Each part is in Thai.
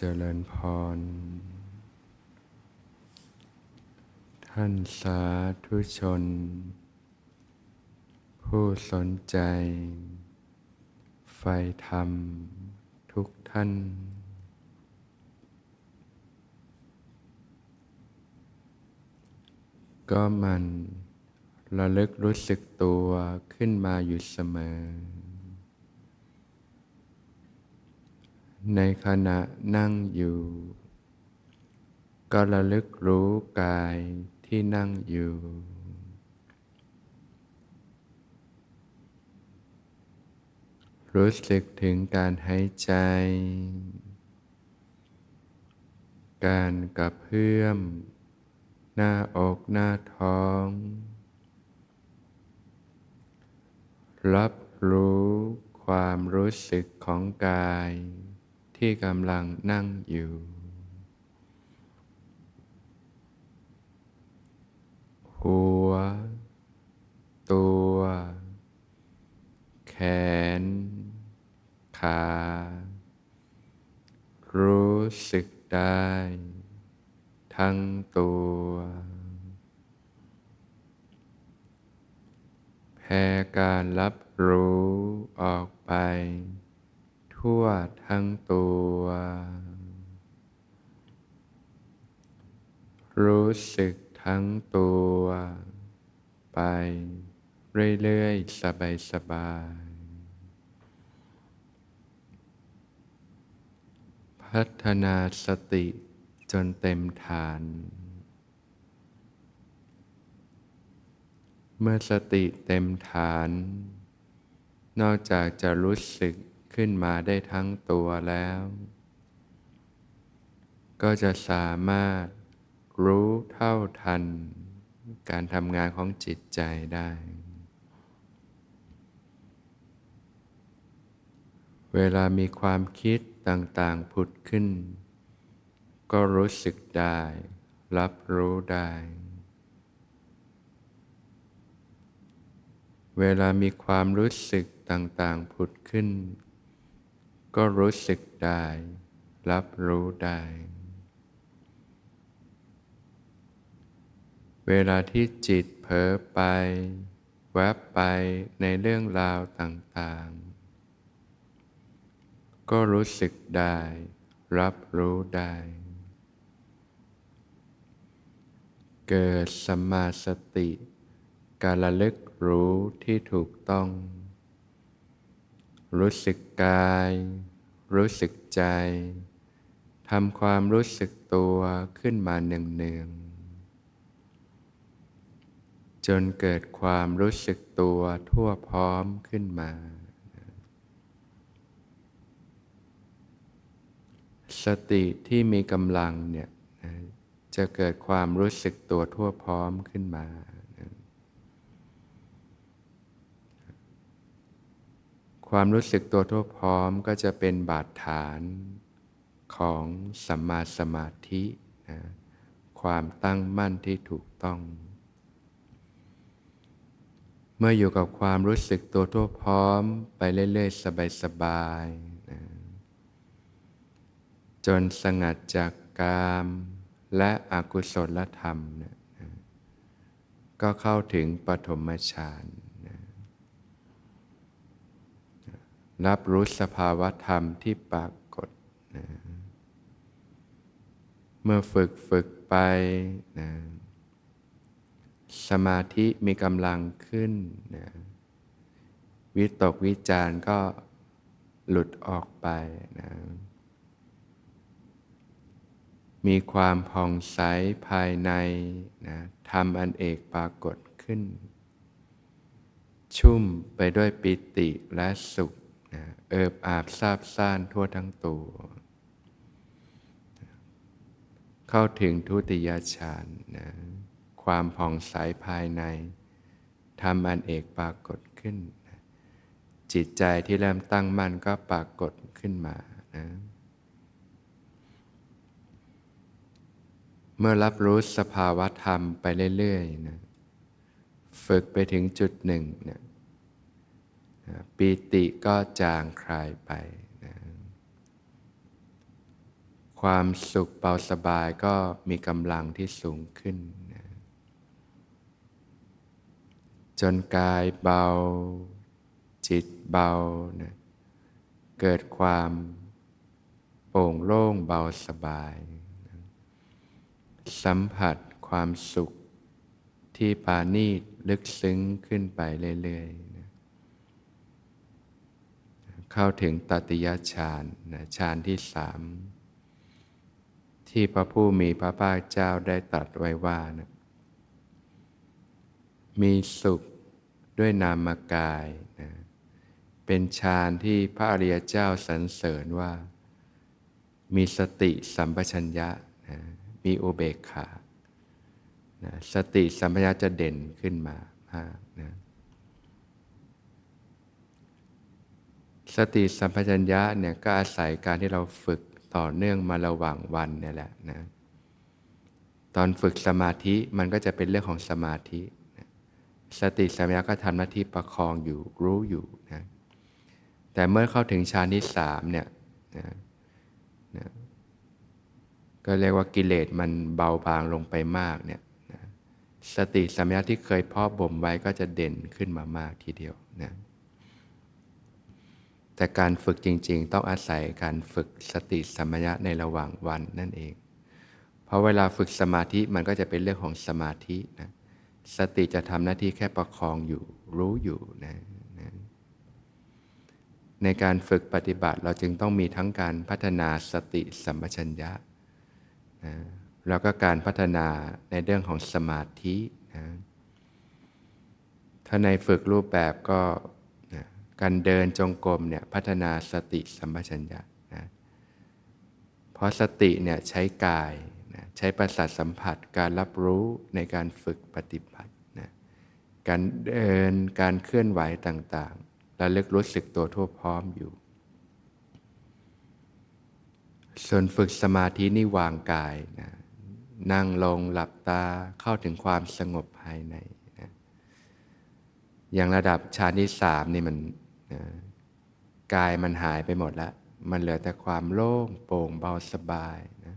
เจริญพร ท่านสาธุชน ผู้สนใจ ไฟธรรมทุกท่าน ก็มันระลึกรู้สึกตัวขึ้นมาอยู่เสมอ ในขณะนั่งอยู่ ก็ระลึกรู้กายที่นั่งอยู่ รู้สึกถึงการหายใจ การกระเพื่อม หน้าอกหน้าท้อง รับรู้ความรู้สึกของกาย ที่กำลังนั่งอยู่ หัว ตัว แขน ขา รู้สึกได้ ทั้งตัว แผ่การรับรู้ออกไป ทั่วทั้งตัว รู้สึกทั้งตัว ไป เรื่อยๆ สบายๆ พัฒนาสติจนเต็มฐาน เมื่อสติเต็มฐาน นอกจากจะรู้สึก ขึ้นมาได้ทั้งตัวแล้ว ก็จะสามารถรู้เท่าทัน การทำงานของจิตใจได้ เวลามีความคิดต่างๆผุดขึ้น ก็รู้สึกได้ รับรู้ได้ เวลามีความรู้สึกต่างๆผุดขึ้น ก็รู้สึกได้ รับรู้ได้ เวลาที่จิตเผลอไป แวบไปในเรื่องราวต่างๆ ก็รู้สึกได้ รับรู้ได้ เกิดสัมมาสติ การระลึกรู้ที่ถูกต้อง รู้สึกกาย รู้สึกใจทำความรู้สึกตัวขึ้นมาเนืองๆจนเกิดความรู้สึกตัวทั่วพร้อมขึ้นมา สติที่มีกำลังเนี่ยจะเกิดความรู้สึกตัวทั่วพร้อมขึ้นมา ความรู้สึกตัวทั่วพร้อมก็จะเป็นบาดฐานของสัมมาสมาธินะความตั้งมั่นที่ถูกต้อง เมื่ออยู่กับความรู้สึกตัวทั่วพร้อมไปเรื่อยๆ สบายๆนะจนสงัดจากกามและอกุศลธรรมนะก็เข้าถึงปฐมฌานนะ รับรู้สภาวะธรรมที่ปรากฏนะเมื่อฝึกฝึกไปนะสมาธิมีกำลังขึ้นนะวิตกวิจารก็หลุดออกไปนะมีความผ่องใสภายในนะทำอันเอกปรากฏขึ้น ชุ่มไปด้วยปิติและสุข นะเอิบอาบซาบซ่านทั่วทั้งตัว เข้าถึงทุติยฌานนะความผ่องใสภายในทำอันเอกปรากฏขึ้นนะจิตใจที่เริ่มตั้งมั่นก็ปรากฏขึ้นมานะเมื่อรับรู้สภาวะธรรมไปเรื่อยๆนะฝึกไปถึงจุดหนึ่งนะ ปีติก็จางคลายไปนะความสุขเบาสบายก็มีกำลังที่สูงขึ้นนะจนกายเบา จิตเบานะเกิดความโปร่งโล่งเบาสบายนะสัมผัสความสุขที่ปานีตลึกซึ้งขึ้นไปเรื่อยๆ เข้าถึงตติยฌานนะฌานที่สามที่พระผู้มีพระภาคเจ้าได้ตรัสไว้ว่านะมีสุขด้วยนามกายนะเป็นฌานที่พระอริยเจ้าสรรเสริญว่า มีสติสัมปชัญญะนะมีอุเบกขานะสติสัมปชัญญะจะเด่นขึ้นมามากนะ สติสัมปชัญญะเนี่ยก็อาศัยการที่เราฝึกต่อเนื่องมาระหว่างวันเนี่ยแหละนะตอนฝึกสมาธิมันก็จะเป็นเรื่องของสมาธิ สติสัมปชัญญะก็ทำหน้าที่ประคองอยู่รู้อยู่นะแต่เมื่อเข้าถึงฌานที่สามเนี่ยนะนะก็เรียกว่ากิเลสมันเบาบางลงไปมากเนี่ยนะสติสัมปชัญญะที่เคยพาะบ่มไว้ก็จะเด่นขึ้นมามากทีเดียวนะ แต่การฝึกจริง ๆ ต้องอาศัยการฝึกสติสัมปชัญะในระหว่างวันนั่นเอง เพราะเวลาฝึกสมาธิมันก็จะเป็นเรื่องของสมาธินะสติจะทำหน้าที่แค่ประคองอยู่รู้อยู่นะนะในการฝึกปฏิบัติเราจึงต้องมีทั้งการพัฒนาสติสัมปชัญญะนะแล้วก็การพัฒนาในเรื่องของสมาธินะถ้าในฝึกรูปแบบก็ การเดินจงกรมเนี่ยพัฒนาสติสัมปชัญญะนะเพราะสติเนี่ยใช้กายนะใช้ประสาทสัมผัสการรับรู้ในการฝึกปฏิบัตินะการเดินการเคลื่อนไหวต่างๆระลึกรู้สึกตัวทั่วพร้อมอยู่ ส่วนฝึกสมาธินี่วางกายนะนั่งลงหลับตาเข้าถึงความสงบภายในนะอย่างระดับฌานที่สามนี่มัน นะกายมันหายไปหมดล้วมันเหลือแต่ความโล่งโปร่งเบาสบายนะ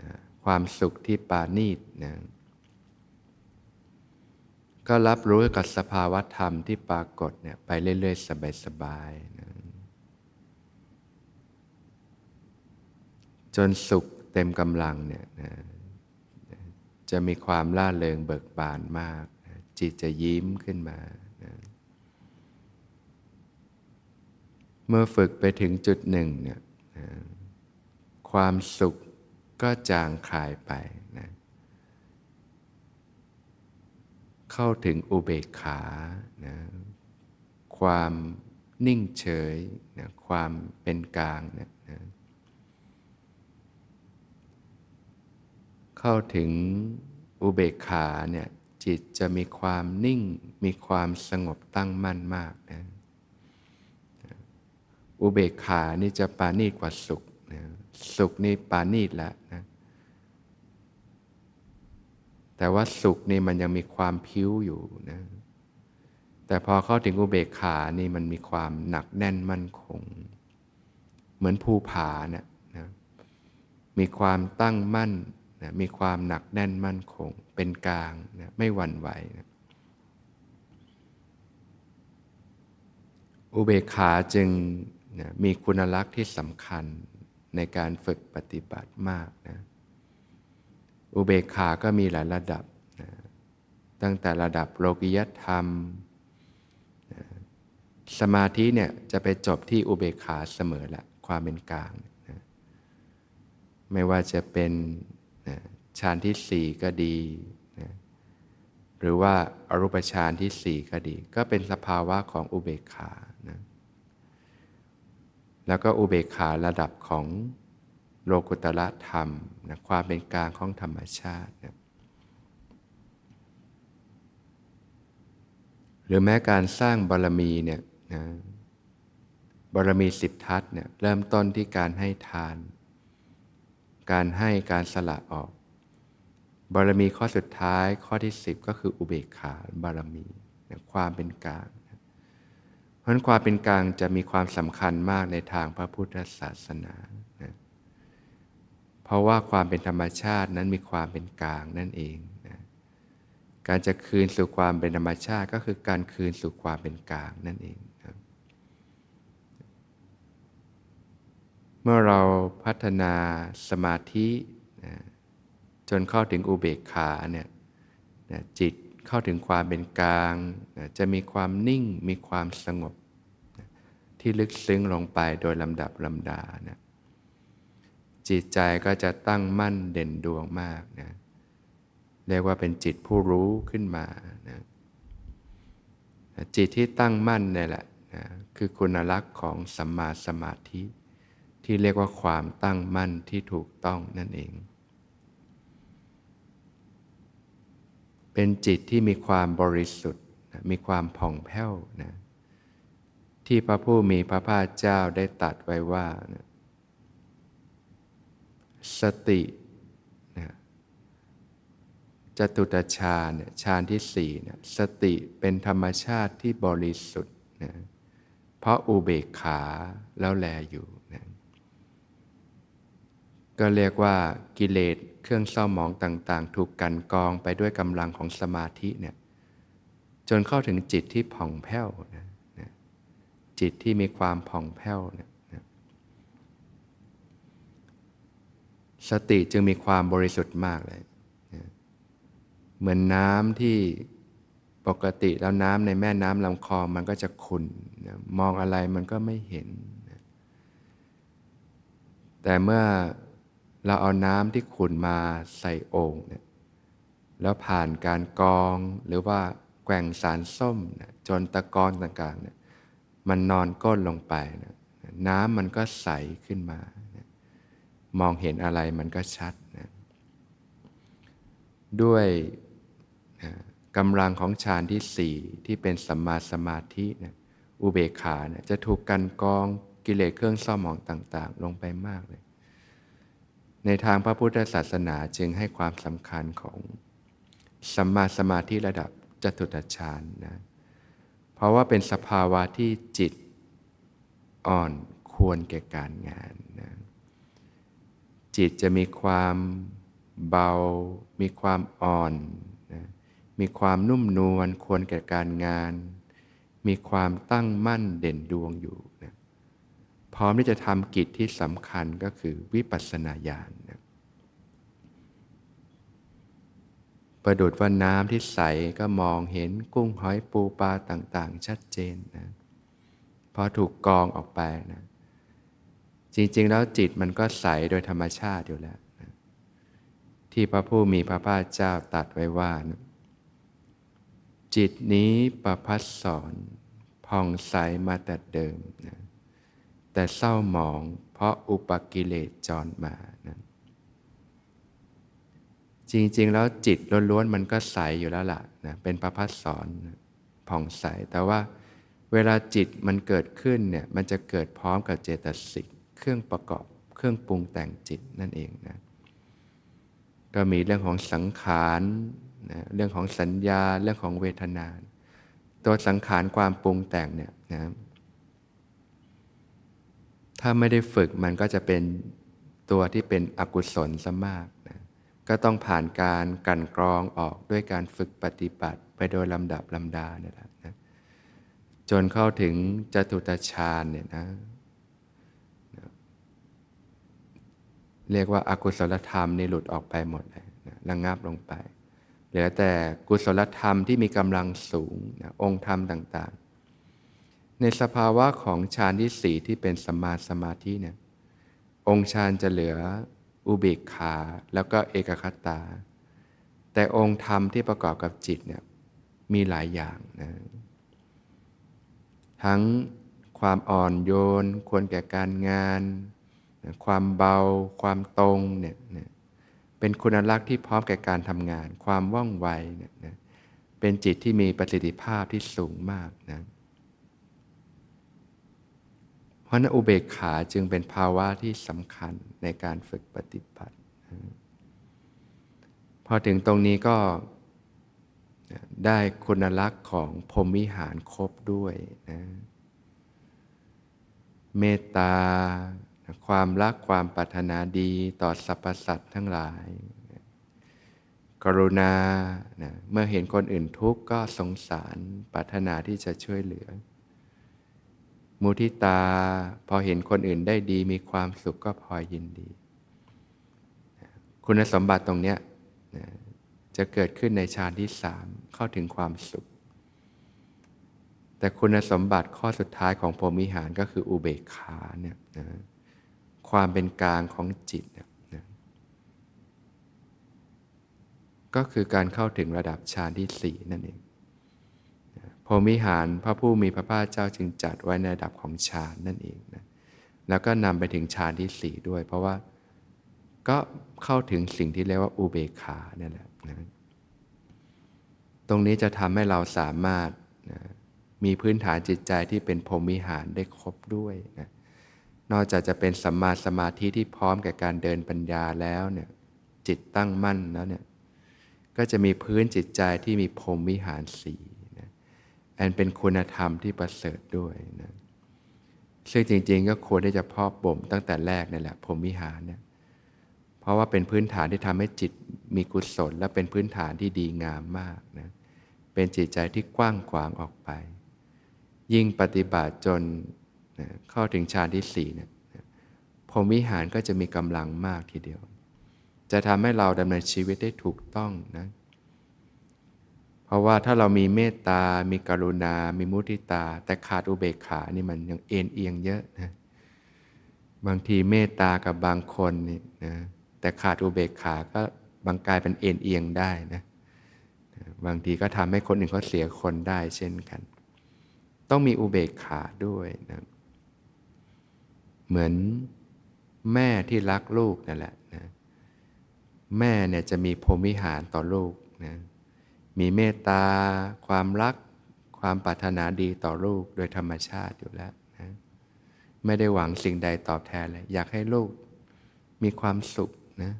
นะความสุขที่ปานีตนะก็รับรู้กับสภาวะธรรมที่ปรากฏเนี่ยไปเรื่อยๆ สบายๆนะจนสุขเต็มกำลังเนี่ยนะจะมีความล่าเริงเบิกบานมาก จิตจะยิ้มขึ้นมานะ เมื่อฝึกไปถึงจุดหนึ่งเนี่ยความสุขก็จางคลายไปนะเข้าถึงอุเบกขานะความนิ่งเฉยนะความเป็นกลางนะนะเข้าถึงอุเบกขาเนี่ยจิตจะมีความนิ่งมีความสงบตั้งมั่นมากนะ อุเบกขานี่จะปานีตกว่าสุขนะสุขนี่ปานีตแล้วนะแต่ว่าสุขนี่มันยังมีความพิ้วอยู่นะแต่พอเข้าถึงอุเบกขานี่มันมีความหนักแน่นมั่นคง เหมือนภูผาเนะนะ มีความตั้งมั่นนะมีความหนักแน่นมั่นคง เป็นกลางนะไม่หวั่นไหวนะอุเบกขาจึง นะมีคุณลักษณ์ที่สำคัญในการฝึกปฏิบัติมากนะอุเบกขาก็มีหลายระดับนะตั้งแต่ระดับโลกิยธรรมนะสมาธิเนี่ยจะไปจบที่อุเบกขาเสมอละความเป็นกลางนะไม่ว่าจะเป็นนะฌานที่สี่ก็ดีนะหรือว่าอรูปฌานที่สี่ก็ดี ก็เป็นสภาวะของอุเบกขา แล้วก็อุเบกขาระดับของโลกุตละธรรมนะความเป็นกลางของธรรมชาตินะหรือแม้การสร้างบารมีเนี่ยนะบารมีสิบทัศเนี่ยเริ่มต้นที่การให้ทาน การให้การสละออก บารมีข้อสุดท้ายข้อที่สิบก็คืออุเบกขาบารมีนะความเป็นกลาง ราะความเป็นกลางจะมีความสำคัญมากในทางพระพุทธศาสนานะเพราะว่าความเป็นธรรมชาตินั้นมีความเป็นกลางนั่นเองนะการจะคืนสู่ความเป็นธรรมชาติก็คือการคืนสู่ความเป็นกลางนั่นเองนะเมื่อเราพัฒนาสมาธินะจนเข้าถึงอุเบกขาเนี่ยนะจิตเข้าถึงความเป็นกลางนะจะมีความนิ่งมีความสงบ ที่ลึกซึ้งลงไปโดยลำดับลำดานะจิตใจก็จะตั้งมั่นเด่นดวงมากนะเรียกว่าเป็นจิตผู้รู้ขึ้นมานะจิตที่ตั้งมั่นเนี่ยแหละนะคือคุณลักษณ์ของสัมมาสมาธิ ที่เรียกว่าความตั้งมั่นที่ถูกต้องนั่นเอง เป็นจิตที่มีความบริสุทธิ์นะมีความผ่องแผ้วนะ ที่พระผู้มีพระภาคเจ้าได้ตัดไว้ว่า สติจตุตฌานฌานที่สี่สติเป็นธรรมชาติที่บริสุทธิ์นะเพราะอุเบกขาแล้วแลอยู่นะก็เรียกว่ากิเลสเครื่องเศร้าหมองต่าง ๆ ถูกกันกองไปด้วยกำลังของสมาธิเนี่ยจนเข้าถึงจิตที่ผ่องแผ้วนะ จิตที่มีความผ่องแผ้วเนะสติจึงมีความบริสุทธิ์มากเลย เหมือนน้ำที่ปกติแล้วน้ำในแม่น้ำลำคลองมันก็จะขุ่นมองอะไรมันก็ไม่เห็น แต่เมื่อเราเอาน้ำที่ขุ่นมาใส่โอ่งเนี่ยแล้วผ่านการกรองหรือว่าแกว่งสารส้มจนตะกอนต่างๆเนี่ย มันนอนก้นลงไปนะน้ำมันก็ใสขึ้นมามองเห็นอะไรมันก็ชัดนะด้วยนะกำลังของฌานที่สี่ที่เป็นสัมมาสมาธินะอุเบกขานะจะถูกกันกองกิเลสเครื่องเศร้าหมองต่าง ๆ ลงไปมากเลย ในทางพระพุทธศาสนาจึงให้ความสำคัญของสัมมาสมาธิระดับจตุตฌานนะ เพราะว่าเป็นสภาวะที่จิตอ่อนควรแก่การงานนะจิตจะมีความเบา มีความอ่อนนะมีความนุ่มนวลควรแก่การงาน มีความตั้งมั่นเด่นดวงอยู่นะพร้อมที่จะทำกิจที่สำคัญก็คือวิปัสสนาญาณนะ ประดุดว่าน้ำที่ใสก็มองเห็นกุ้งหอยปูปลาต่างๆ ชัดเจนนะพอถูกกองออกไปนะจริงๆ แล้วจิตมันก็ใสโดยธรรมชาติอยู่แล้วนะที่พระผู้มีพระภาคเจ้าตัดไว้ว่านะจิตนี้ประพัดสอนผ่องใสมาแต่เดิมนะแต่เศร้าหมองเพราะอุปกิเลสจรมานะ จริง ๆ แล้วจิตล้วนๆมันก็ใสอยู่แล้วล่ะนะเป็นประพัดสอนผ่องใส แต่ว่าเวลาจิตมันเกิดขึ้นเนี่ยมันจะเกิดพร้อมกับเจตสิกเครื่องประกอบ เครื่องปรุงแต่งจิตนั่นเองนะก็มีเรื่องของสังขารนะเรื่องของสัญญาเรื่องของเวทนา ตัวสังขารความปรุงแต่งเนี่ยนะถ้าไม่ได้ฝึกมันก็จะเป็นตัวที่เป็นอกุศลซะมากนะ ก็ต้องผ่านการกันกรองออกด้วยการฝึกปฏิบัติไปโดยลำดับลำดาเนี่ยแหละนะจนเข้าถึงจตุตฌานเนี่ยนะเรียกว่าอากุศลธรรมนี่หลุดออกไปหมดเลยนะระงงับลงไป เหลือแต่กุศลธรรมที่มีกำลังสูงนะองค์ธรรมต่างๆ ในสภาวะของฌานที่สี่ที่เป็นสมาสมาธิเนี่ยองค์ฌานจะเหลือ อุเบกขา แล้วก็เอกคตา แต่องค์ธรรมที่ประกอบกับจิตเนี่ยมีหลายอย่างนะทั้งความอ่อนโยน ควรแก่การงาน ความเบา ความตรงเนี่ยเป็นคุณลักษณ์ที่พร้อมแก่การทำงาน ความว่องไวเนี่ยนะเป็นจิตที่มีประสิทธิภาพที่สูงมากนะ เพราะนั้นอุเบกขาจึงเป็นภาวะที่สำคัญในการฝึกปฏิบัติ พอถึงตรงนี้ก็ได้คุณลักษณ์ของพรมวิหารครบด้วยนะเมตตา ความรักความปรารถนาดีต่อสรรพสัตว์ทั้งหลาย กรุณานะเมื่อเห็นคนอื่นทุกข์ก็สงสารปรารถนาที่จะช่วยเหลือ มุทิตา พอเห็นคนอื่นได้ดีมีความสุขก็พอยินดี คุณสมบัติตรงนี้จะเกิดขึ้นในฌานที่สามเข้าถึงความสุข แต่คุณสมบัติข้อสุดท้ายของพรหมิหารก็คืออุเบกขาเนี่ยนะความเป็นกลางของจิตเนี่ยนะก็คือการเข้าถึงระดับฌานที่สี่นั่นเอง พรหมิหารพระผู้มีพระภาคเจ้าจึงจัดไว้ในระดับของฌานนั่นเองนะแล้วก็นำไปถึงฌานที่สี่ด้วย เพราะว่าก็เข้าถึงสิ่งที่เรียกว่าอุเบกขานี่แหละนะตรงนี้จะทำให้เราสามารถนะมีพื้นฐานจิตใจที่เป็นพรหมิหารได้ครบด้วยนะนอกจากจะเป็นสัมมาสมาธิที่พร้อมแก่การเดินปัญญาแล้วเนี่ยจิตตั้งมั่นแล้วเนี่ยก็จะมีพื้นจิตใจที่มีพรหมวิหารสี อันเป็นคุณธรรมที่ประเสริฐด้วยนะซึ่งจริงๆ ก็ควรที่จะพอบบ่มตั้งแต่แรกนี่แหละพรมวิหารเนี่ยเพราะว่าเป็นพื้นฐานที่ทำให้จิตมีกุศล และเป็นพื้นฐานที่ดีงามมากนะเป็นจิตใจที่กว้างขวางออกไป ยิ่งปฏิบัติจนนะเข้าถึงฌานที่สี่เนี่ยพรมวิหารก็จะมีกำลังมากทีเดียว จะทำให้เราดำเนินชีวิตได้ถูกต้องนะ เพราะว่าถ้าเรามีเมตตา มีกรุณา มีมุทิตา แต่ขาดอุเบกขานี่มันยังเอ็นเอียงเยอะนะบางทีเมตตากับบางคนนี่นะแต่ขาดอุเบกขาก็บางกลายเป็นเอ็นเอียงได้นะบางทีก็ทำให้คนอื่นเขาเสียคนได้เช่นกัน ต้องมีอุเบกขาด้วยนะเหมือนแม่ที่รักลูกนั่นแหละนะแม่เนี่ยจะมีพรหมิหารต่อลูกนะ มีเมตตา ความรัก ความปรารถนาดีต่อลูกโดยธรรมชาติอยู่แล้วนะไม่ได้หวังสิ่งใดตอบแทนเลย อยากให้ลูกมีความสุขนะ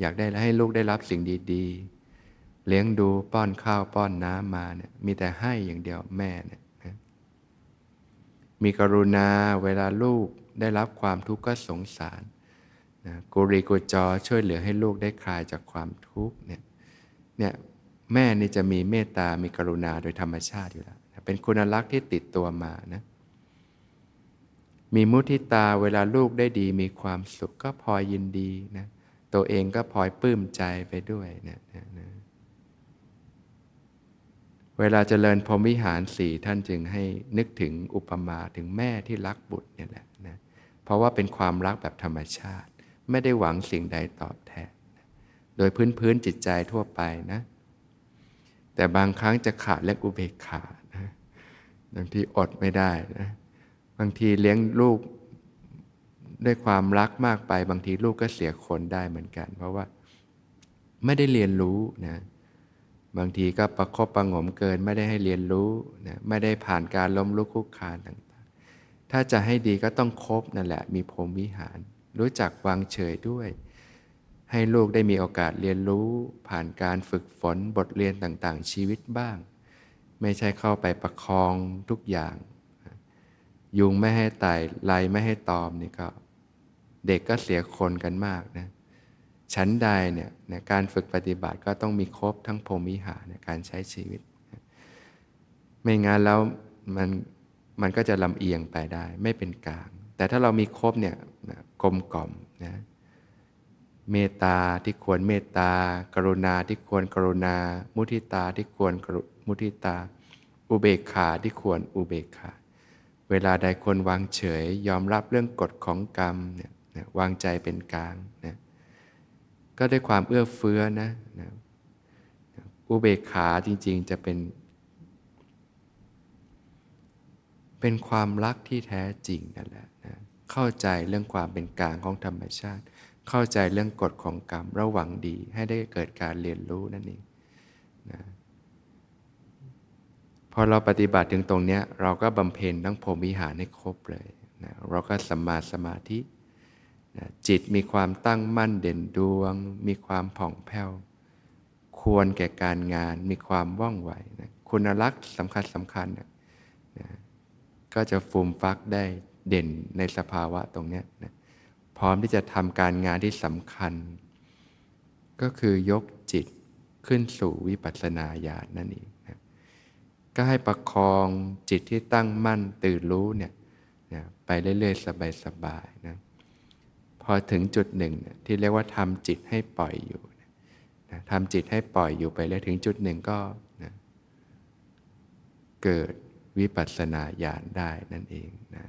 อยากได้ให้ลูกได้รับสิ่งดีๆ เลี้ยงดูป้อนข้าวป้อนน้ำมาเนี่ยมีแต่ให้อย่างเดียวแม่เนี่ยนะมีกรุณาเวลาลูกได้รับความทุกข์ก็สงสารนะกุริกุจอช่วยเหลือให้ลูกได้คลายจากความทุกข์เนี่ยเนี่ย แม่นี่จะมีเมตตา มีกรุณาโดยธรรมชาติอยู่แล้ว เป็นคุณลักษณ์ที่ติดตัวมานะ มีมุทิตาเวลาลูกได้ดีมีความสุขก็พลอยยินดีนะ ตัวเองก็พลอยปลื้มใจไปด้วยนะนะนะเวลาเจริญพรหมวิหารสี่ท่านจึงให้นึกถึงอุปมาถึงแม่ที่รักบุตรเนี่ยแหละนะ เพราะว่าเป็นความรักแบบธรรมชาติ ไม่ได้หวังสิ่งใดตอบแทน โดยพื้นพื้นจิตใจทั่วไปนะ แต่บางครั้งจะขาดเรื่องอุเบกขานะบางทีอดไม่ได้นะบางทีเลี้ยงลูกด้วยความรักมากไป บางทีลูกก็เสียคนได้เหมือนกัน เพราะว่าไม่ได้เรียนรู้นะบางทีก็ประคบประงมเกิน ไม่ได้ให้เรียนรู้นะไม่ได้ผ่านการล้มลุกคุกคานต่าง ๆ ถ้าจะให้ดีก็ต้องครบนั่นแหละ มีพรมวิหาร รู้จักวางเฉยด้วย ให้ลูกได้มีโอกาสเรียนรู้ผ่านการฝึกฝนบทเรียนต่างๆ ชีวิตบ้าง ไม่ใช่เข้าไปประคองทุกอย่าง ยุงไม่ให้ไต่ไลไม่ให้ตอมนี่ก็เด็กก็เสียคนกันมากนะชั้นใดเนี่ยนการฝึกปฏิบัติก็ต้องมีครบทั้งพรมิหารในการใช้ชีวิต ไม่งั้นแล้วมันมันก็จะลำเอียงไปได้ ไม่เป็นกลาง แต่ถ้าเรามีครบเนี่ยกลมกล่อมนะ เมตตาที่ควรเมตตา กรุณาที่ควรกรุณา มุทิตาที่ควรมุทิตา อุเบกขาที่ควรอุเบกขา เวลาใดควรวางเฉย ยอมรับเรื่องกฎของกรรมเนี่ยวางใจเป็นกลางนะก็ด้วยความเอื้อเฟื้อนะนะอุเบกขาจริง ๆ จะเป็น เป็นความรักที่แท้จริงนั่นแหละนะเข้าใจเรื่องความเป็นกลางของธรรมชาติ เข้าใจเรื่องกฎของกรรมระหวังดีให้ได้เกิดการเรียนรู้นั่นเองนะพอเราปฏิบัติถึงตรงนี้เราก็บำเพ็ญทั้งพรหมวิหารให้ครบเลยนะเราก็สัมมาสมาธิจิตมีความตั้งมั่นเด่นดวง มีความผ่องแผ้ว ควรแก่การงานมีความว่องไวนะคุณลักษณ์สำคัญสำคัญนะนะก็จะฟูมฟักได้เด่นในสภาวะตรงนี้นะ พร้อมที่จะทำการงานที่สำคัญ ก็คือยกจิตขึ้นสู่วิปัสสนาญาณนั่นเองนะก็ให้ประคองจิตที่ตั้งมั่นตื่นรู้เนี่ยนะไปเรื่อยๆ สบายๆนะพอถึงจุดหนึ่งนะที่เรียกว่าทำจิตให้ปล่อยอยู่นะทำจิตให้ปล่อยอยู่ไปแล้วถึงจุดหนึ่งก็นะเกิดวิปัสสนาญาณได้นั่นเองนะ